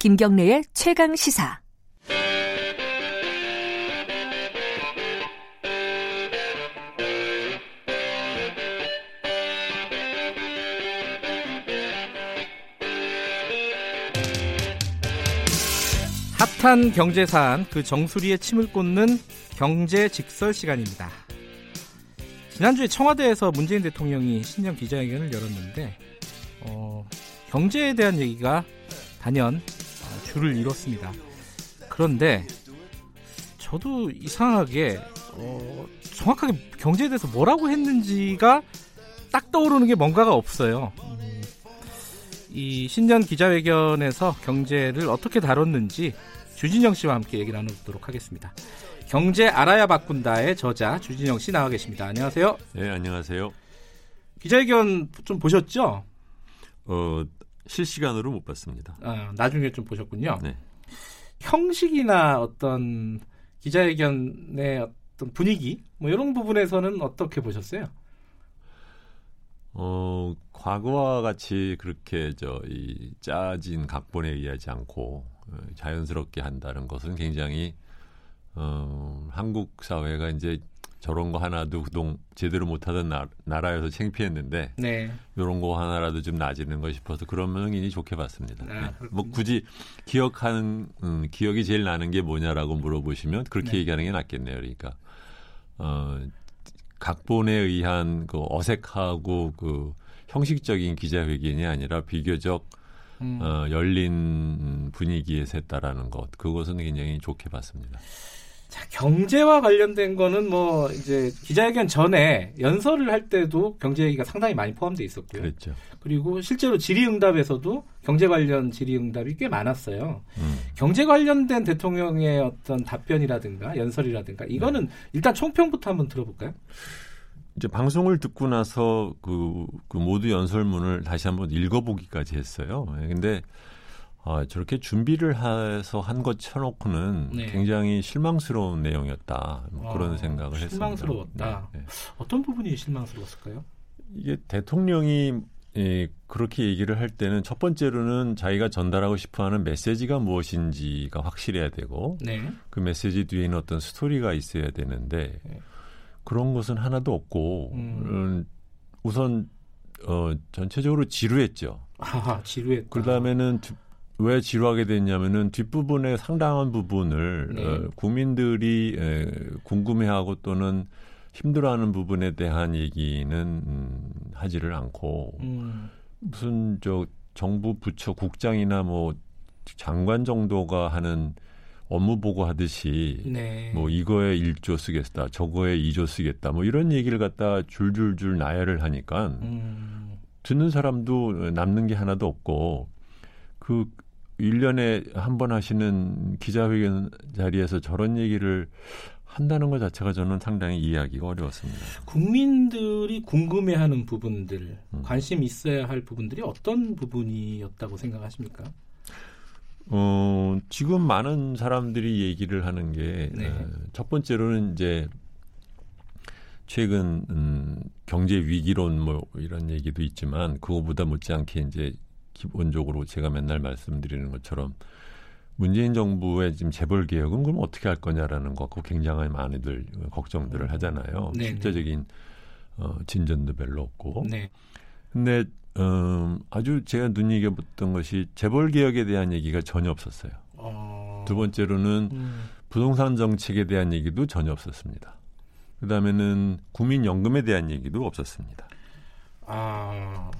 김경래의 최강 시사. 핫한 경제 사안 그 정수리에 침을 꽂는 경제 직설 시간입니다. 지난주에 청와대에서 문재인 대통령이 신년 기자회견을 열었는데 어, 경제에 대한 얘기가 단연 어, 줄을 이뤘습니다. 그런데 저도 이상하게 어, 정확하게 경제에 대해서 뭐라고 했는지가 딱 떠오르는 게 뭔가가 없어요. 음, 이 신년 기자회견에서 경제를 어떻게 다뤘는지 주진영 씨와 함께 얘기 나누도록 하겠습니다. 경제 알아야 바꾼다의 저자 주진영 씨 나와 계십니다. 안녕하세요. 네, 안녕하세요. 기자회견 좀 보셨죠? 어, 실시간으로 못 봤습니다. 아, 나중에 좀 보셨군요. 네. 형식이나 어떤 기자회견의 어떤 분위기 뭐 이런 부분에서는 어떻게 보셨어요? 어, 과거와 같이 그렇게 저 이 짜진 각본에 의하지 않고 어, 자연스럽게 한다는 것은 굉장히 어, 한국 사회가 이제 저런 거 하나도 그동 제대로 못하던 나, 나라여서 창피했는데 네. 이런 거 하나라도 좀 나아지는 거 싶어서 그런 면이 좋게 봤습니다. 아, 네. 뭐 굳이 기억하는 음, 기억이 제일 나는 게 뭐냐라고 물어보시면 그렇게 네. 얘기하는 게 낫겠네요. 그러니까 어, 각본에 의한 그 어색하고 그 형식적인 기자회견이 아니라 비교적 음. 어, 열린 분위기에서 했다라는 것 그것은 굉장히 좋게 봤습니다. 자, 경제와 관련된 거는 뭐 이제 기자회견 전에 연설을 할 때도 경제 얘기가 상당히 많이 포함되어 있었고요. 그랬죠. 그리고 실제로 질의응답에서도 경제 관련 질의응답이 꽤 많았어요. 음. 경제 관련된 대통령의 어떤 답변이라든가 연설이라든가 이거는 일단 총평부터 한번 들어볼까요? 이제 방송을 듣고 나서 그, 그 모두 연설문을 다시 한번 읽어보기까지 했어요. 예, 근데 아, 저렇게 준비를 해서 한 것 쳐놓고는 네. 굉장히 실망스러운 내용이었다. 뭐 그런 아, 생각을 했습니다. 실망스러웠다. 네, 네. 어떤 부분이 실망스러웠을까요? 이게 대통령이 예, 그렇게 얘기를 할 때는 첫 번째로는 자기가 전달하고 싶어하는 메시지가 무엇인지가 확실해야 되고 네. 그 메시지 뒤에는 어떤 스토리가 있어야 되는데 네. 그런 것은 하나도 없고 음. 음, 우선 어, 전체적으로 지루했죠. 아, 지루했다. 그 다음에는 왜 지루하게 됐냐면은 뒷부분의 상당한 부분을 네. 어, 국민들이 에, 궁금해하고 또는 힘들어하는 부분에 대한 얘기는 음, 하지를 않고 음, 무슨 저 정부 부처 국장이나 뭐 장관 정도가 하는 업무 보고 하듯이 네. 뭐 이거에 1조 쓰겠다, 저거에 2조 쓰겠다, 뭐 이런 얘기를 갖다 줄줄줄 나열을 하니까 음, 듣는 사람도 남는 게 하나도 없고 그 1년에 한 번 하시는 기자회견 자리에서 저런 얘기를 한다는 것 자체가 저는 상당히 이해하기가 어려웠습니다. 국민들이 궁금해하는 부분들, 음. 관심 있어야 할 부분들이 어떤 부분이었다고 생각하십니까? 어, 지금 많은 사람들이 얘기를 하는 게, 네. 어, 첫 번째로는 이제, 최근, 음, 경제 위기론 뭐 이런 얘기도 있지만, 그거보다 못지않게 이제 기본적으로 제가 맨날 말씀드리는 것처럼, 문재인 정부의 지금 재벌 개혁은 그럼 어떻게 할 거냐라는 거, 그 굉장히 많이들 걱정들을 하잖아요. 네, 네. 실제적인, 어, 진전도 별로 없고. 네. 근데 음, 아주 제가 눈여겨봤던 것이 재벌 개혁에 대한 얘기가 전혀 없었어요. 어, 두 번째로는 음, 부동산 정책에 대한 얘기도 전혀 없었습니다. 그 다음에는 국민연금에 대한 얘기도 없었습니다. 아,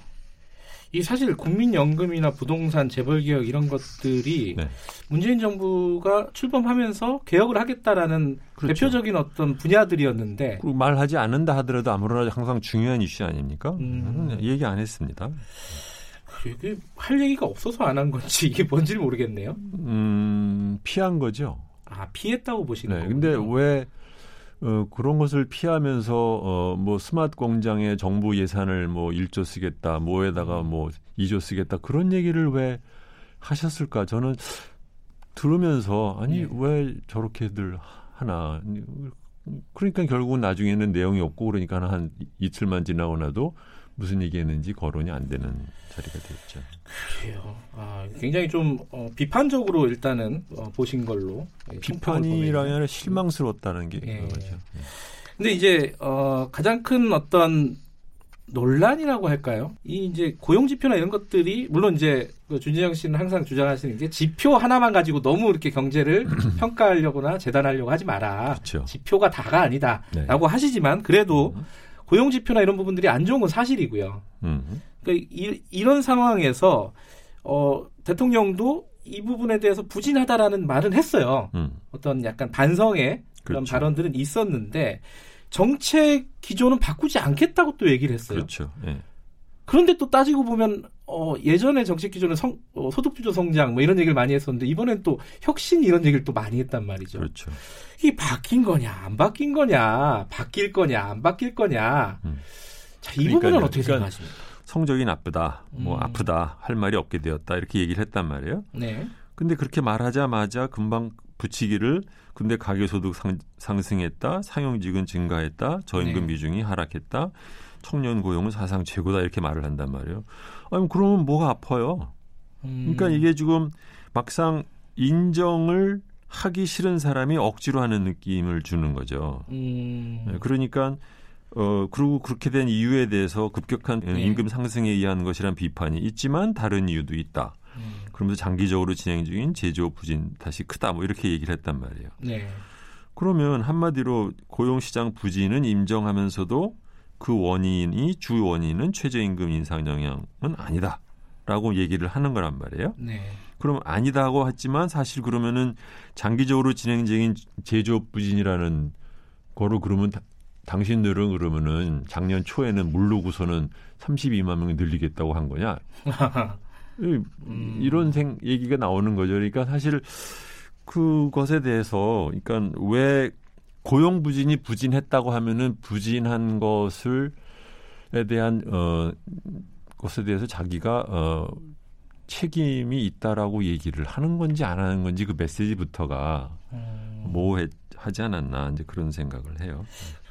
이 사실 국민연금이나 부동산 재벌 개혁 이런 것들이 네. 문재인 정부가 출범하면서 개혁을 하겠다라는 그렇죠. 대표적인 어떤 분야들이었는데 그리고 말하지 않는다 하더라도 아무러나 항상 중요한 이슈 아닙니까? 음. 얘기 안 했습니다. 이게 할 얘기가 없어서 안 한 건지 이게 뭔지 를 모르겠네요. 음, 피한 거죠. 아 피했다고 보시는 네. 거군요. 근데 왜 어, 그런 것을 피하면서 어, 뭐 스마트 공장에 정부 예산을 뭐 1조 쓰겠다, 뭐에다가 뭐 2조 쓰겠다 그런 얘기를 왜 하셨을까? 저는 들으면서 아니 예. 왜 저렇게들 하나? 그러니까 결국은 나중에는 내용이 없고 그러니까 한 이틀만 지나고 나도 무슨 얘기했는지 거론이 안 되는 자리가 됐죠. 그래요. 아, 굉장히 좀 어, 비판적으로 일단은 어, 보신 걸로 예, 비판이라면 실망스러웠다는 게 예. 그거죠. 근데 이제 어, 가장 큰 어떤 논란이라고 할까요? 이 이제 고용 지표나 이런 것들이 물론 이제 그 준재영 씨는 항상 주장하시는 게 지표 하나만 가지고 너무 이렇게 경제를 평가하려거나 재단하려고 하지 마라. 그렇죠. 지표가 다가 아니다라고 네. 하시지만 그래도 음. 고용 지표나 이런 부분들이 안 좋은 건 사실이고요. 음. 그러니까 이, 런 상황에서 어, 대통령도 이 부분에 대해서 부진하다라는 말은 했어요. 음. 어떤 약간 반성의 그런 그렇죠. 발언들은 있었는데 정책 기조는 바꾸지 않겠다고 또 얘기를 했어요. 그렇죠. 예. 그런데 또 따지고 보면 어, 예전에 정책 기조는 성, 어, 소득 주도 성장 뭐 이런 얘기를 많이 했었는데 이번엔 또 혁신 이런 얘기를 또 많이 했단 말이죠. 그렇죠. 이게 바뀐 거냐 안 바뀐 거냐 바뀔 거냐 안 바뀔 거냐. 음. 자, 이 그러니까요. 부분은 어떻게 그러니까 생각하십니까? 성적이 나쁘다, 뭐 음. 아프다 할 말이 없게 되었다 이렇게 얘기를 했단 말이에요. 네. 근데 그렇게 말하자마자 금방 붙이기를 근데 가계소득 상, 상승했다, 상용직은 증가했다, 저임금 네. 비중이 하락했다, 청년 고용은 사상 최고다 이렇게 말을 한단 말이에요. 아니 그러면 뭐가 아파요? 음. 그러니까 이게 지금 막상 인정을 하기 싫은 사람이 억지로 하는 느낌을 주는 거죠. 음. 네, 그러니까 어 그리고 그렇게 된 이유에 대해서 급격한 네. 임금 상승에 의한 것이란 비판이 있지만 다른 이유도 있다. 음. 그러면서 장기적으로 진행 중인 제조업 부진 다시 크다 뭐 이렇게 얘기를 했단 말이에요. 네. 그러면 한마디로 고용 시장 부진은 인정하면서도 그 원인이 주 원인은 최저임금 인상 영향은 아니다라고 얘기를 하는 거란 말이에요. 네. 그럼 아니다고 했지만 사실 그러면은 장기적으로 진행 중인 제조업 부진이라는 거로 그러면 다- 당신들은 그러면은 작년 초에는 물르고서는 32만 명이 늘리겠다고 한 거냐? 이- 음. 이런 생 얘기가 나오는 거죠. 그러니까 사실 그것에 대해서 그러니까 왜 고용 부진이 부진했다고 하면은 부진한 것을 에 대한 어 것에 대해서 자기가 어 책임이 있다라고 얘기를 하는 건지 안 하는 건지 그 메시지부터가 음. 모호하지 않았나 이제 그런 생각을 해요.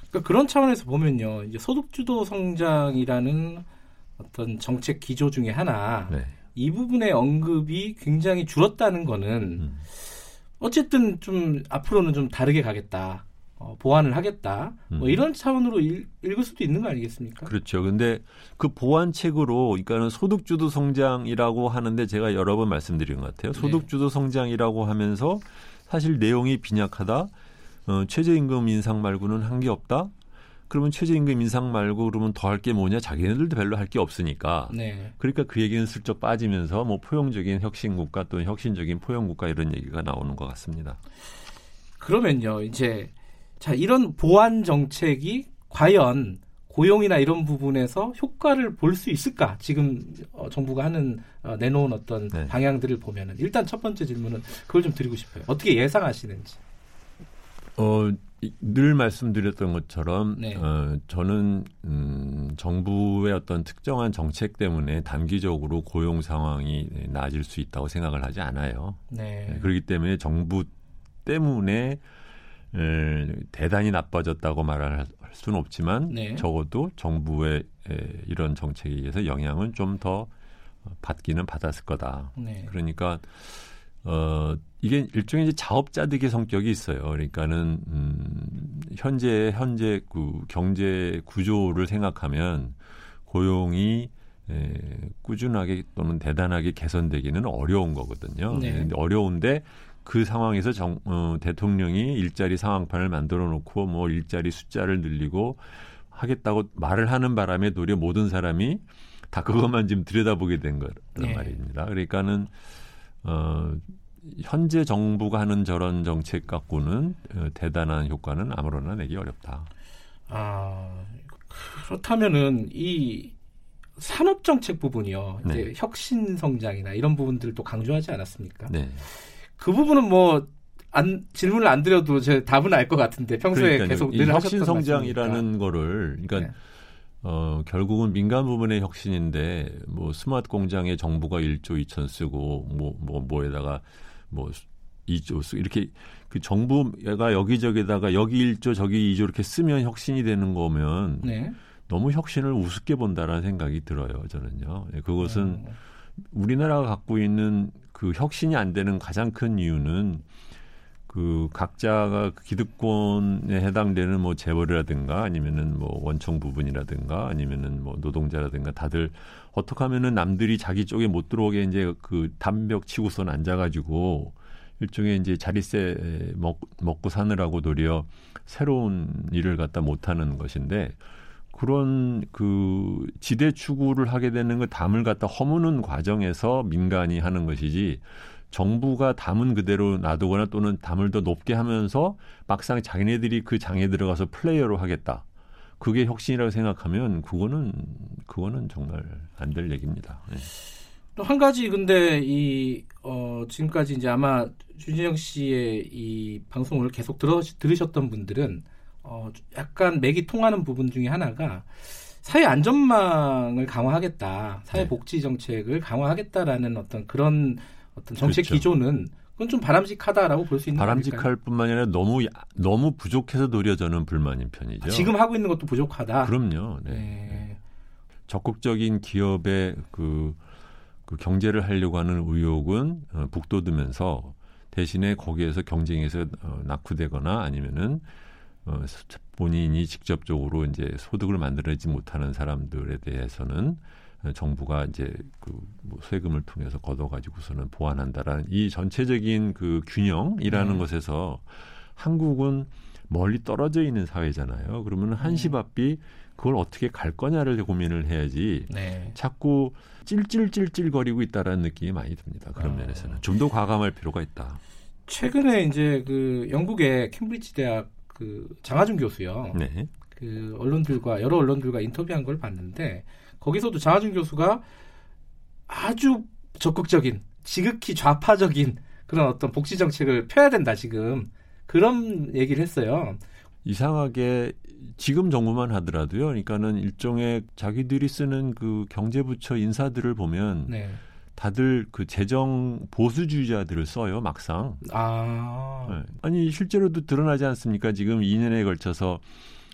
그러니까 그런 차원에서 보면요, 이제 소득주도 성장이라는 어떤 정책 기조 중에 하나 네. 이 부분의 언급이 굉장히 줄었다는 거는 음. 어쨌든 좀 앞으로는 좀 다르게 가겠다, 어, 보완을 하겠다, 뭐 음. 이런 차원으로 읽, 읽을 수도 있는 거 아니겠습니까? 그렇죠. 근데 그 보완책으로 그러니까는 소득주도 성장이라고 하는데 제가 여러 번 말씀드린 것 같아요. 네. 소득주도 성장이라고 하면서 사실 내용이 빈약하다. 어, 최저임금 인상 말고는 한 게 없다. 그러면 최저임금 인상 말고 그러면 더 할 게 뭐냐? 자기네들도 별로 할 게 없으니까. 네, 그러니까 그 얘기는 슬쩍 빠지면서 뭐 포용적인 혁신국가 또는 혁신적인 포용국가 이런 얘기가 나오는 것 같습니다. 그러면요, 이제 자 이런 보완 정책이 과연 고용이나 이런 부분에서 효과를 볼 수 있을까? 지금 어, 정부가 하는 어, 내놓은 어떤 네. 방향들을 보면은 일단 첫 번째 질문은 그걸 좀 드리고 싶어요. 어떻게 예상하시는지? 어, 이- 늘 말씀드렸던 것처럼 네. 어, 저는 음, 정부의 어떤 특정한 정책 때문에 단기적으로 고용 상황이 나아질 수 있다고 생각을 하지 않아요. 네. 네, 그렇기 때문에 정부 때문에 에, 대단히 나빠졌다고 말할 수는 없지만 네. 적어도 정부의 에, 이런 정책에 의해서 영향은 좀 더 받기는 받았을 거다. 네. 그러니까 어 이게 일종의 이제 자업자득의 성격이 있어요. 그러니까는 음 현재 현재 그 경제 구조를 생각하면 고용이 에, 꾸준하게 또는 대단하게 개선되기는 어려운 거거든요. 네. 어려운데 그 상황에서 정, 어, 대통령이 일자리 상황판을 만들어 놓고 뭐 일자리 숫자를 늘리고 하겠다고 말을 하는 바람에 도리어 모든 사람이 다 그것만 지금 들여다보게 된 거란 네. 말입니다. 그러니까는 어 현재 정부가 하는 저런 정책 갖고는 어, 대단한 효과는 아무로나 내기 어렵다. 아 그렇다면은 이 산업 정책 부분이요. 이제 네. 혁신 성장이나 이런 부분들도 강조하지 않았습니까? 네. 그 부분은 뭐 안, 질문을 안 드려도 제 답은 알 것 같은데 평소에 그러니까요. 계속 이늘 혁신 성장이라는 말씀이니까. 거를 그러니까 네. 어 결국은 민간 부분의 혁신인데 뭐 스마트 공장에 정부가 1조 2천 쓰고 뭐 뭐 뭐 에다가 뭐 2조 쓰 이렇게 그 정부가 여기저기다가 여기 1조 저기 2조 이렇게 쓰면 혁신이 되는 거면 네. 너무 혁신을 우습게 본다라는 생각이 들어요. 저는요. 예, 그것은 음. 우리나라가 갖고 있는 그 혁신이 안 되는 가장 큰 이유는 그 각자가 그 기득권에 해당되는 뭐 재벌이라든가 아니면은 뭐 원청 부분이라든가 아니면은 뭐 노동자라든가 다들 어떻게 하면은 남들이 자기 쪽에 못 들어오게 이제 그 담벽 치고선 앉아가지고 일종의 이제 자리세 먹, 먹고 사느라고 도리어 새로운 일을 갖다 못하는 것인데 그런 그 지대 추구를 하게 되는 그 담을 갖다 허무는 과정에서 민간이 하는 것이지 정부가 담은 그대로 놔두거나 또는 담을 더 높게 하면서 막상 자기네들이 그 장에 들어가서 플레이어로 하겠다. 그게 혁신이라고 생각하면 그거는 그거는 정말 안 될 얘기입니다. 네. 또한 가지 근데 이 어, 지금까지 이제 아마 주진영 씨의 이 방송을 계속 들어, 들으셨던 분들은 어, 약간 맥이 통하는 부분 중에 하나가 사회 안전망을 강화하겠다, 사회 복지 정책을 강화하겠다라는 어떤 그런 어떤 정책 그렇죠. 기조는 그건 좀 바람직하다라고 볼 수 있는 바람직할 뿐만 아니라 너무 너무 부족해서 노려져는 불만인 편이죠. 아, 지금 하고 있는 것도 부족하다. 그럼요. 네. 네. 적극적인 기업의 그, 그 경제를 하려고 하는 의욕은 어, 북돋으면서 대신에 거기에서 경쟁에서 어, 낙후되거나 아니면은 어, 본인이 직접적으로 이제 소득을 만들어내지 못하는 사람들에 대해서는 정부가 이제 그뭐 세금을 통해서 걷어가지고서는 보완한다라는 이 전체적인 그 균형이라는 네. 것에서 한국은 멀리 떨어져 있는 사회잖아요. 그러면 한시 네. 앞이 그걸 어떻게 갈 거냐를 고민을 해야지 네. 자꾸 찔찔찔찔거리고 있다라는 느낌이 많이 듭니다. 그런 어. 면에서는 좀 더 과감할 필요가 있다. 최근에 이제 그 영국의 캠브리지 대학 그 장하준 교수요. 네. 그 언론들과 여러 언론들과 인터뷰한 걸 봤는데 거기서도 장하준 교수가 아주 적극적인 지극히 좌파적인 그런 어떤 복지 정책을 펴야 된다 지금 그런 얘기를 했어요. 이상하게 지금 정부만 하더라도요. 그러니까는 일종의 자기들이 쓰는 그 경제부처 인사들을 보면 네. 다들 그 재정 보수주의자들을 써요 막상. 아. 네. 아니 실제로도 드러나지 않습니까? 지금 2년에 걸쳐서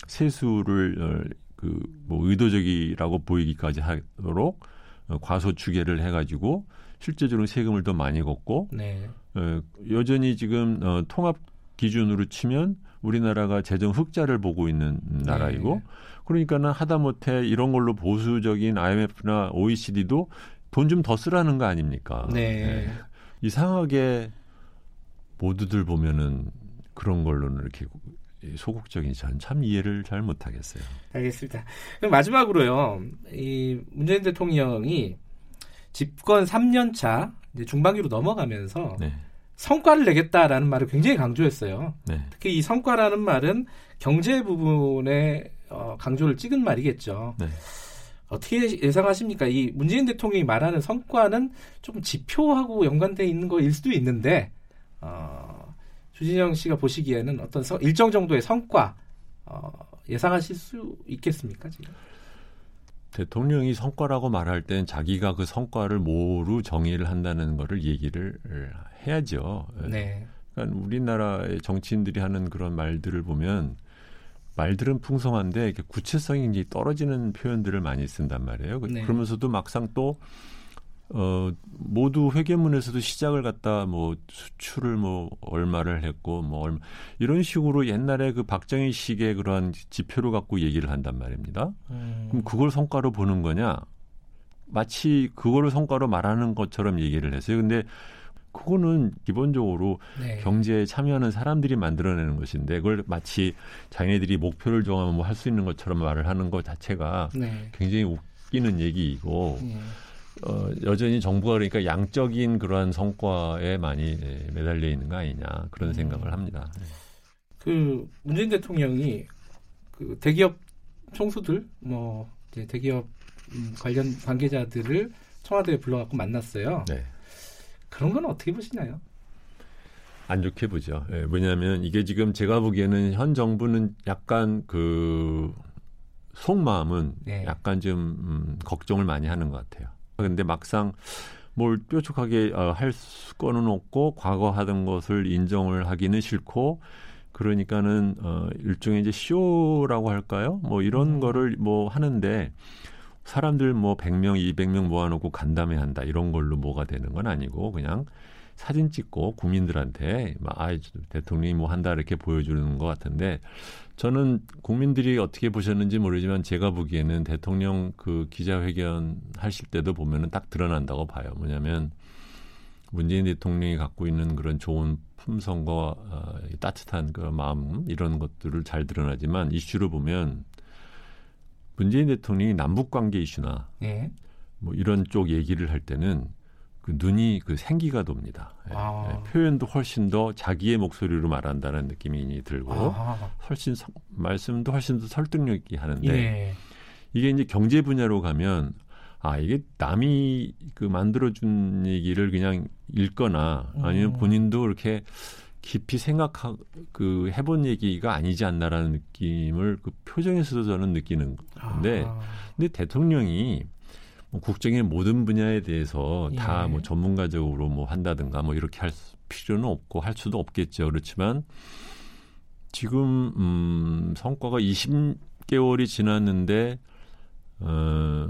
세수를 어, 그뭐 의도적이라고 보이기까지 하도록 어, 과소 추계를 해가지고 실제적으로 세금을 더 많이 걷고 네. 어, 여전히 지금 어, 통합 기준으로 치면 우리나라가 재정 흑자를 보고 있는 나라이고 네. 그러니까는 하다못해 이런 걸로 보수적인 IMF나 OECD도 돈 좀 더 쓰라는 거 아닙니까? 네. 네. 이상하게 모두들 보면은 그런 걸로는 이렇게 소극적인 저는 참 이해를 잘 못하겠어요. 알겠습니다. 그럼 마지막으로요. 이 문재인 대통령이 집권 3년 차 중반기로 넘어가면서 네. 성과를 내겠다라는 말을 굉장히 강조했어요. 네. 특히 이 성과라는 말은 경제 부분에 어, 강조를 찍은 말이겠죠. 네. 어떻게 예상하십니까? 이 문재인 대통령이 말하는 성과는 좀 지표하고 연관돼 있는 거일 수도 있는데 어, 주진영 씨가 보시기에는 어떤 서, 일정 정도의 성과 어, 예상하실 수 있겠습니까 지금? 대통령이 성과라고 말할 땐 자기가 그 성과를 뭐로 정의를 한다는 거를 얘기를 해야죠. 네. 그러니까 우리나라의 정치인들이 하는 그런 말들을 보면 말들은 풍성한데 구체성이 굉장히 떨어지는 표현들을 많이 쓴단 말이에요. 네. 그러면서도 막상 또 어, 모두 회계문에서도 시작을 갖다 뭐 수출을 뭐 얼마를 했고 뭐 얼마 이런 식으로 옛날에 그 박정희 식의 그러한 지표를 갖고 얘기를 한단 말입니다. 음. 그럼 그걸 성과로 보는 거냐? 마치 그거를 성과로 말하는 것처럼 얘기를 했어요. 근데 그거는 기본적으로 네. 경제에 참여하는 사람들이 만들어내는 것인데 그걸 마치 자기네들이 목표를 정하면 뭐 할 수 있는 것처럼 말을 하는 것 자체가 네. 굉장히 웃기는 얘기이고 네. 어, 여전히 정부가 그러니까 양적인 그러한 성과에 많이 네, 매달려 있는 거 아니냐 그런 음. 생각을 합니다. 네. 그 문재인 대통령이 그 대기업 총수들 뭐 이제 대기업 음, 관련 관계자들을 청와대에 불러갖고 만났어요. 네. 그런 건 어떻게 보시나요? 안 좋게 보죠. 예, 왜냐하면 이게 지금 제가 보기에는 현 정부는 약간 그 속마음은 네. 약간 좀 음, 걱정을 많이 하는 것 같아요. 근데 막상 뭘 뾰족하게 어, 할 거는 없고 과거 하던 것을 인정을 하기는 싫고 그러니까는 어 일종의 이제 쇼라고 할까요? 뭐 이런 음. 거를 뭐 하는데 사람들 뭐 100명, 200명 모아놓고 간담회 한다 이런 걸로 뭐가 되는 건 아니고 그냥 사진 찍고 국민들한테 막 아, 대통령이 뭐 한다 이렇게 보여주는 것 같은데 저는 국민들이 어떻게 보셨는지 모르지만 제가 보기에는 대통령 그 기자회견 하실 때도 보면은 딱 드러난다고 봐요. 뭐냐면 문재인 대통령이 갖고 있는 그런 좋은 품성과 어, 따뜻한 그 마음 이런 것들을 잘 드러나지만 이슈를 보면 문재인 대통령이 남북 관계 이슈나 예. 뭐 이런 쪽 얘기를 할 때는 그 눈이 그 생기가 돕니다. 예, 아. 예, 표현도 훨씬 더 자기의 목소리로 말한다는 느낌이 들고 아. 훨씬 서, 말씀도 훨씬 더 설득력 있게 하는데 예. 이게 이제 경제 분야로 가면 아 이게 남이 그 만들어준 얘기를 그냥 읽거나 아니면 음. 본인도 그렇게 깊이 생각하 그 해본 얘기가 아니지 않나라는 느낌을 그 표정에서도 저는 느끼는 건데 아. 근데 대통령이 뭐 국정의 모든 분야에 대해서 예. 다뭐 전문가적으로 뭐 한다든가 뭐 이렇게 할 필요는 없고 할 수도 없겠죠. 그렇지만 지금 음 성과가 20개월이 지났는데 어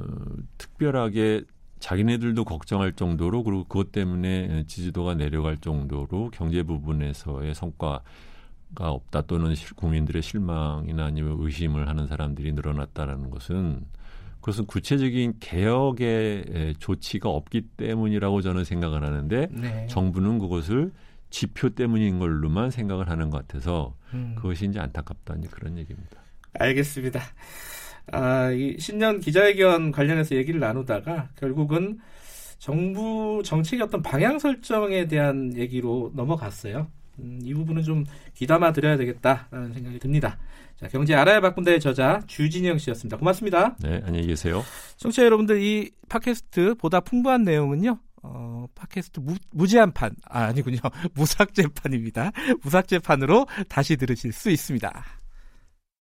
특별하게 자기네들도 걱정할 정도로 그리고 그것 때문에 지지도가 내려갈 정도로 경제 부분에서의 성과가 없다 또는 국민들의 실망이나 아니면 의심을 하는 사람들이 늘어났다라는 것은 그것은 구체적인 개혁의 조치가 없기 때문이라고 저는 생각을 하는데 네. 정부는 그것을 지표 때문인 걸로만 생각을 하는 것 같아서 음. 그것이 이제 안타깝다는 그런 얘기입니다. 알겠습니다. 아, 이 신년 기자회견 관련해서 얘기를 나누다가 결국은 정부 정책의 어떤 방향 설정에 대한 얘기로 넘어갔어요. 음, 이 부분은 좀 귀담아 드려야 되겠다라는 생각이 듭니다. 자, 경제 알아야 바꾼다의 저자 주진영 씨였습니다. 고맙습니다. 네, 안녕히 계세요. 청취자 여러분들 이 팟캐스트 보다 풍부한 내용은요. 어, 팟캐스트 무, 무제한판 아, 아니군요. 무삭제판입니다. 무삭제판으로 다시 들으실 수 있습니다.